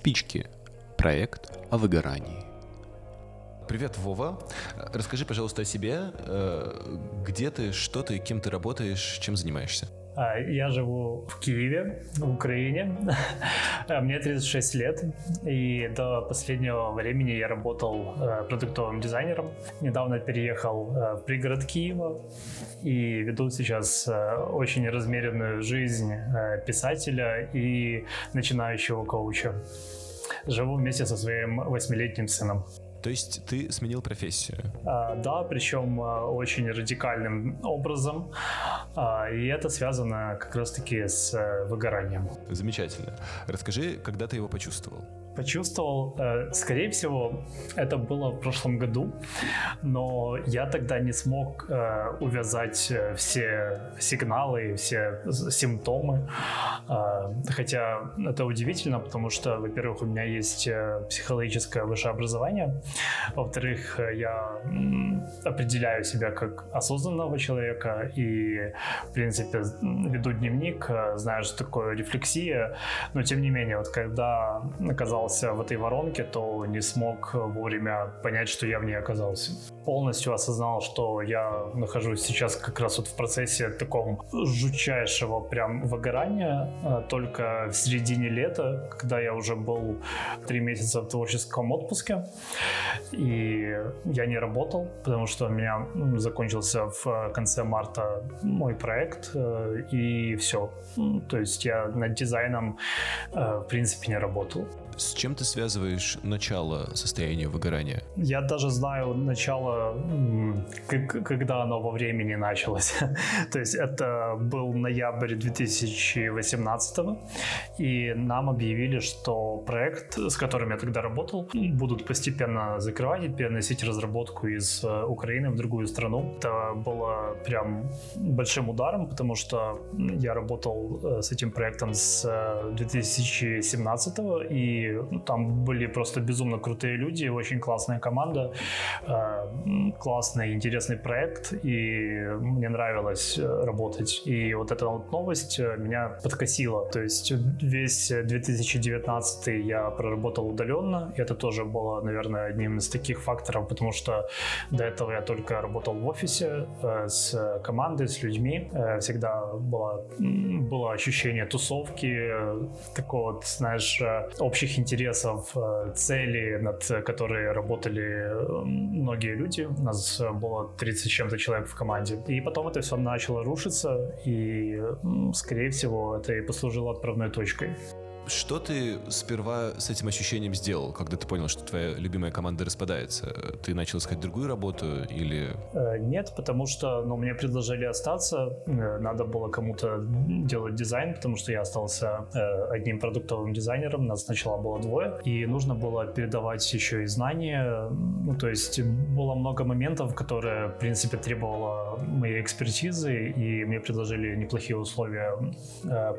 Спички. Проект о выгорании. Привет, Вова. Расскажи, пожалуйста, о себе. Э, где ты, что ты, кем ты работаешь, чем занимаешься? А, я живу в Киеве, в Украине. Мне 36 лет, и до последнего времени я работал э, продуктовым дизайнером. Недавно переехал э, в пригород Киева и веду сейчас э, очень размеренную жизнь писателя и начинающего коуча. Живу вместе со своим восьмилетним сыном. То есть ты сменил профессию? А, да, причем а, очень радикальным образом. А, и это связано как раз-таки с э, выгоранием. Замечательно. Расскажи, когда ты его почувствовал? Почувствовал. Э, скорее всего, это было в прошлом году, но я тогда не смог э, увязать э, все сигналы, все симптомы. Хотя это удивительно, потому что, во-первых, у меня есть психологическое высшее образование, во-вторых, я определяю себя как осознанного человека и, в принципе, веду дневник, знаю, что такое рефлексия, но тем не менее, вот когда оказался в этой воронке, то не смог вовремя понять, что я в ней оказался. Полностью осознал, что я нахожусь сейчас как раз вот в процессе таком жутчайшего прям выгорания, а, только в середине лета, когда я уже был три месяца в творческом отпуске, и я не работал, потому что у меня закончился в конце марта мой проект, э, и все. То есть я над дизайном, э, в принципе, не работал. С чем ты связываешь начало состояния выгорания? Я даже знаю начало, когда оно во времени началось. То есть это был ноябрь 2018 и нам объявили, что проект, с которым я тогда работал, будут постепенно закрывать и переносить разработку из э, Украины в другую страну. Это было прям большим ударом, потому что я работал э, с этим проектом с 2017 э, там были просто безумно крутые люди, очень классная команда, э, классный, интересный проект, и мне нравилось э, работать. И вот эта вот новость э, меня подкосила. То есть весь 2019 я проработал удаленно, и это тоже было, наверное, одним из таких факторов, потому что до этого я только работал в офисе с командой, с людьми. Всегда было, было ощущение тусовки, такого, знаешь, общих интересов, э, цели, над которые работали многие люди. У нас было 30 с чем-то человек в команде. И потом это все начало рушиться, и, скорее всего, это и послужило отправной точкой. Что ты сперва с этим ощущением сделал, когда ты понял, что твоя любимая команда распадается? Ты начал искать другую работу или... Э, нет, потому что ну, мне предложили остаться. Э, надо было кому-то делать дизайн, потому что я остался э, одним продуктовым дизайнером. Нас сначала было двое. И нужно было передавать еще и знания. Ну, то есть было много моментов, которые, в принципе, требовало моей экспертизы. И мне предложили неплохие условия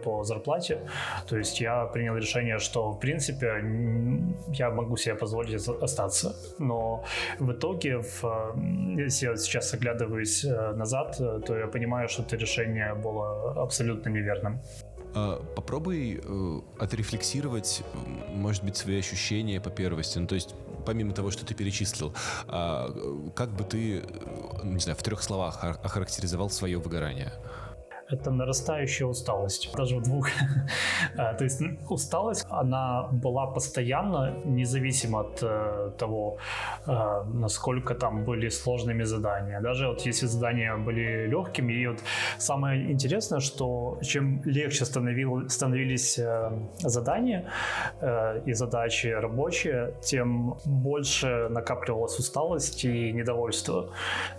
по зарплате. То есть я принял решение, что, в принципе, я могу себе позволить остаться. Но в итоге, в, если я сейчас оглядываюсь э, назад, э, то я понимаю, что это решение было абсолютно неверным. А, попробуй э, отрефлексировать, может быть, свои ощущения по первости. Ну, то есть, помимо того, что ты перечислил, а, как бы ты, не знаю, в трех словах охарактеризовал свое выгорание? Это нарастающая усталость, даже в двух. А, то есть усталость, она была постоянно, независимо от э, того, э, насколько там были сложными задания. Даже вот если задания были легкими, и вот самое интересное, что чем легче становились э, задания и задачи рабочие, тем больше накапливалась усталость и недовольство.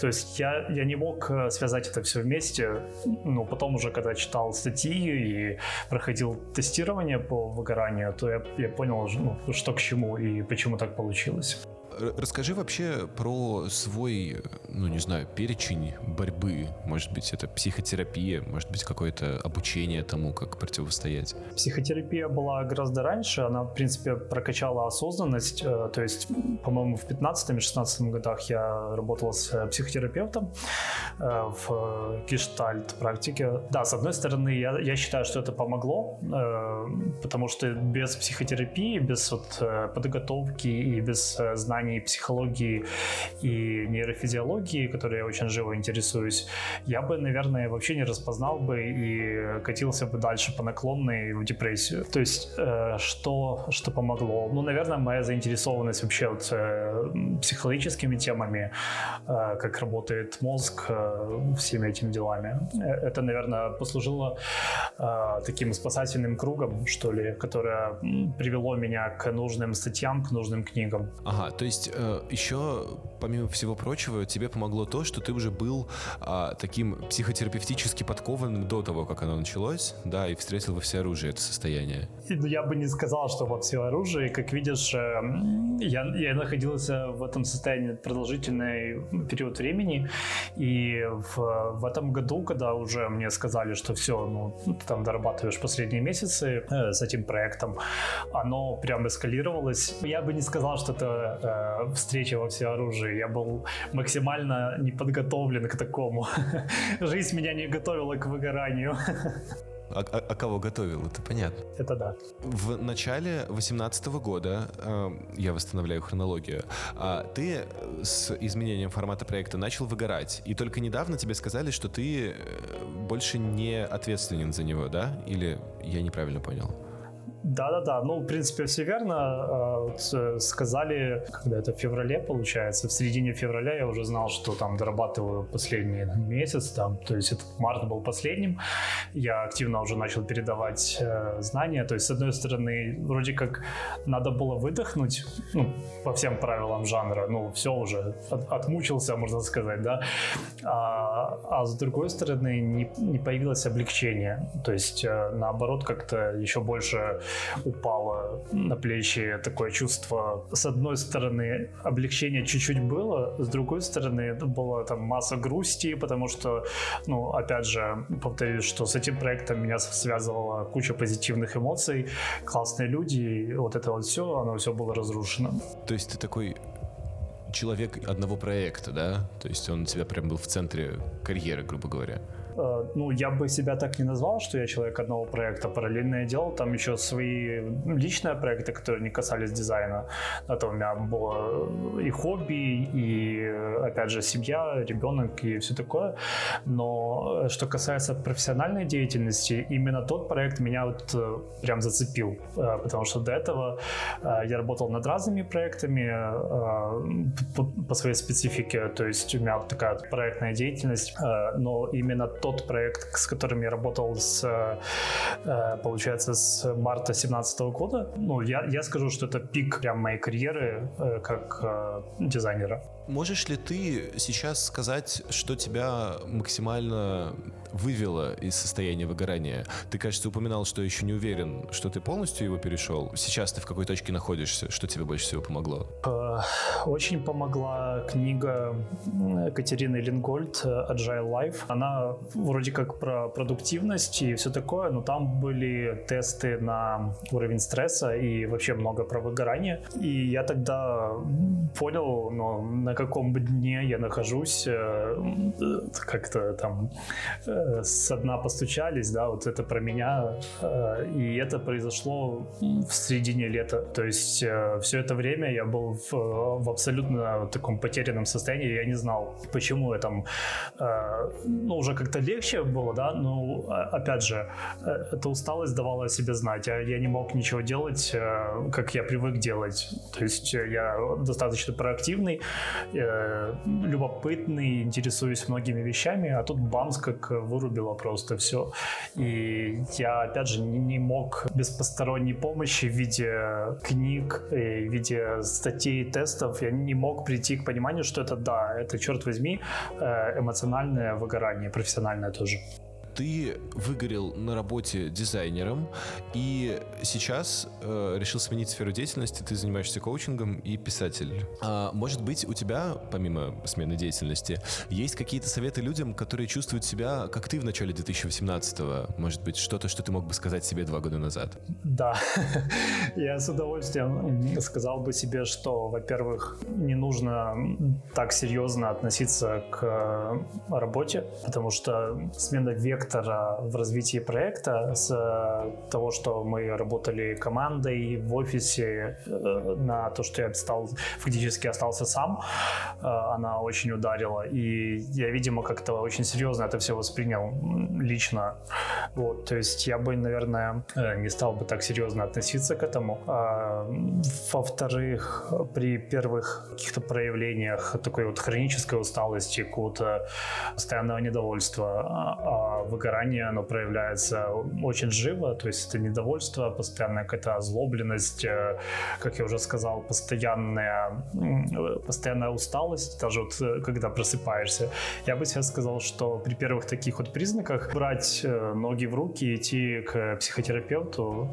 То есть я, я не мог связать это все вместе, ну, потом потом уже, когда читал статьи и проходил тестирование по выгоранию, то я, я понял, ну, что к чему и почему так получилось. Расскажи вообще про свой, ну не знаю, перечень борьбы. Может быть, это психотерапия, может быть, какое-то обучение тому, как противостоять. Психотерапия была гораздо раньше. Она, в принципе, прокачала осознанность. Э, то есть, по-моему, в 15-16 годах я работал с психотерапевтом э, в гештальт практике. Да, с одной стороны, я, я считаю, что это помогло, э, потому что без психотерапии, без вот подготовки и без знаний психологии и нейрофизиологии, которые я очень живо интересуюсь, я бы, наверное, вообще не распознал бы и катился бы дальше по наклонной в депрессию. То есть, э, что, что помогло? Ну, наверное, моя заинтересованность вообще вот, э, психологическими темами, э, как работает мозг, всеми этими делами. Это, наверное, послужило таким спасательным кругом, что ли, которое привело меня к нужным статьям, к нужным книгам. Ага, то есть еще, помимо всего прочего, тебе помогло то, что ты уже был а, таким психотерапевтически подкованным до того, как оно началось, да, и встретил во всеоружии это состояние. Я бы не сказал, что во всеоружии. Как видишь, эм, я, я находился в этом состоянии продолжительный период времени, и в, в этом году, когда уже мне сказали, что все, ну, ты там дорабатываешь последние месяцы э, с этим проектом, оно прям эскалировалось. Я бы не сказал, что это э, встреча во всеоружии. Я был максимально не подготовлен к такому. Жизнь меня не готовила к выгоранию. А, а, а кого готовил, это понятно. Это да. В начале 2018 года, э, я восстанавливаю хронологию, э, ты с изменением формата проекта начал выгорать, и только недавно тебе сказали, что ты э, больше не ответственен за него, да? Или я неправильно понял? Да-да-да, ну, в принципе, все верно. А, вот, э, сказали, когда это в феврале, получается, в середине февраля я уже знал, что там дорабатываю последний месяц, там, то есть этот март был последним. Я активно уже начал передавать э, знания, то есть, с одной стороны, вроде как надо было выдохнуть, ну, по всем правилам жанра, ну, все уже, от, отмучился, можно сказать, да, а, а с другой стороны, не, не появилось облегчение, то есть, э, наоборот, как-то еще больше упало на плечи такое чувство. С одной стороны, облегчение чуть-чуть было, с другой стороны, была там масса грусти, потому что, ну, опять же, повторюсь, что с этим проектом меня связывала куча позитивных эмоций, классные люди, вот это вот все, оно все было разрушено. То есть ты такой человек одного проекта, да? То есть он у тебя прям был в центре карьеры, грубо говоря. Э, ну, я бы себя так не назвал, что я человек одного проекта. Параллельно я делал там еще свои личные проекты, которые не касались дизайна. Это у меня было и хобби, и, опять же, семья, ребенок и все такое. Но что касается профессиональной деятельности, именно тот проект меня вот э, прям зацепил. Э, потому что до этого я работал над разными проектами по своей специфике. То есть у меня такая проектная деятельность, но именно тот проект, с которым я работал с, э, получается, с марта 2017 года, ну, я, я скажу, что это пик прям моей карьеры э, как э, дизайнера. Можешь ли ты сейчас сказать, что тебя максимально вывело из состояния выгорания? Ты, кажется, упоминал, что еще не уверен, что ты полностью его перешел. Сейчас ты в какой точке находишься? Что тебе больше всего помогло? Э, очень помогла книга Катерины Лингольд «Agile Life». Она вроде как про продуктивность и все такое, но там были тесты на уровень стресса и вообще много про выгорание. И я тогда понял, ну, на каком дне я нахожусь, э, как-то там э, со дна постучались, да, вот это про меня. Э, и это произошло в середине лета. То есть все это время я был в, в абсолютно таком потерянном состоянии, я не знал, почему я там, ну, уже как-то легче было, да, но, опять же, эта усталость давала о себе знать, а я не мог ничего делать, как я привык делать. То есть я достаточно проактивный, э, любопытный, интересуюсь многими вещами, а тут бамс как вырубило просто все. И я, опять же, не, мог без посторонней помощи в виде книг, и в виде статей, тестов, я не мог прийти к пониманию, что это да, это, черт возьми, э, эмоциональное выгорание, профессиональное тоже. Ты выгорел на работе дизайнером и сейчас э, решил сменить сферу деятельности, ты занимаешься коучингом и писатель. А, может быть, у тебя, помимо смены деятельности, есть какие-то советы людям, которые чувствуют себя, как ты в начале 2018-го? Может быть, что-то, что ты мог бы сказать себе два года назад? Да, я с удовольствием сказал бы себе, что, во-первых, не нужно так серьезно относиться к работе, потому что смена вектора в развитии проекта с того, что мы работали командой в офисе, э, на то, что я стал, фактически остался сам, э, она очень ударила. И я, видимо, как-то очень серьезно это все воспринял лично. Вот, то есть я бы, наверное, э, не стал бы так серьезно относиться к этому. А, во-вторых, при первых каких-то проявлениях такой вот хронической усталости, какого-то постоянного недовольства, а, а выгорание, оно проявляется очень живо, то есть это недовольство, постоянная какая-то озлобленность, э, как я уже сказал, постоянная, постоянная усталость, даже вот э, когда просыпаешься. Я бы сейчас сказал, что при первых таких вот признаках брать э, ноги в руки идти к психотерапевту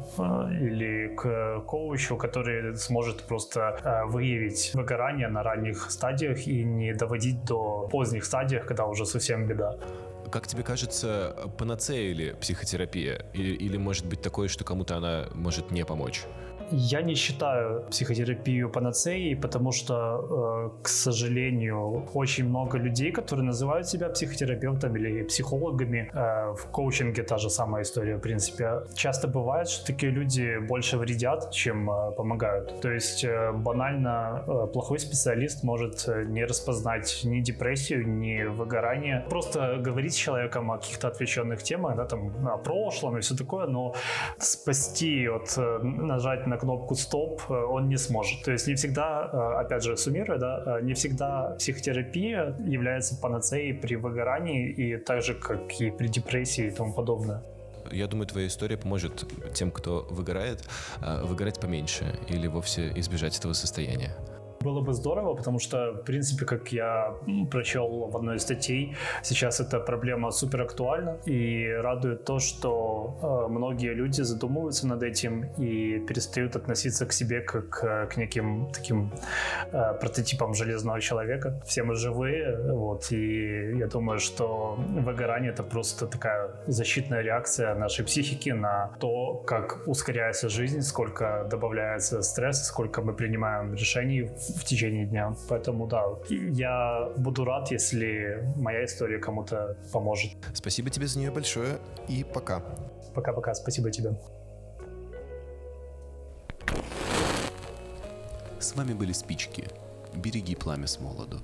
или к коучу, который сможет просто выявить выгорание на ранних стадиях и не доводить до поздних стадиях, когда уже совсем беда. Как тебе кажется, панацея или психотерапия? Или, или может быть такое, что кому-то она может не помочь? Я не считаю психотерапию панацеей, потому что, э, к сожалению, очень много людей, которые называют себя психотерапевтами или психологами, э, в коучинге та же самая история, в принципе. Часто бывает, что такие люди больше вредят, чем э, помогают. То есть банально плохой специалист может не распознать ни депрессию, ни выгорание. Просто говорить с человеком о каких-то отвлеченных темах, да, там, о прошлом и все такое, но спасти от нажать на кнопку стоп э, он не сможет. То есть не всегда, э, опять же, суммируя, да, э, не всегда психотерапия является панацеей при выгорании и так же, как и при депрессии и тому подобное я думаю, твоя история поможет тем, кто выгорает, выгорать поменьше или вовсе избежать этого состояния. Было бы здорово, потому что, в принципе, как я прочел в одной из статей, сейчас эта проблема супер актуальна. И радует то, что э, многие люди задумываются над этим и перестают относиться к себе как к неким таким э, прототипам железного человека. Все мы живые, вот, и я думаю, что выгорание это просто такая защитная реакция нашей психики на то, как ускоряется жизнь, сколько добавляется стресса, сколько мы принимаем решений в течение дня. Поэтому да, я буду рад, если моя история кому-то поможет. Спасибо тебе за нее большое и пока. Пока-пока, спасибо тебе. С вами были спички. Береги пламя с молоду.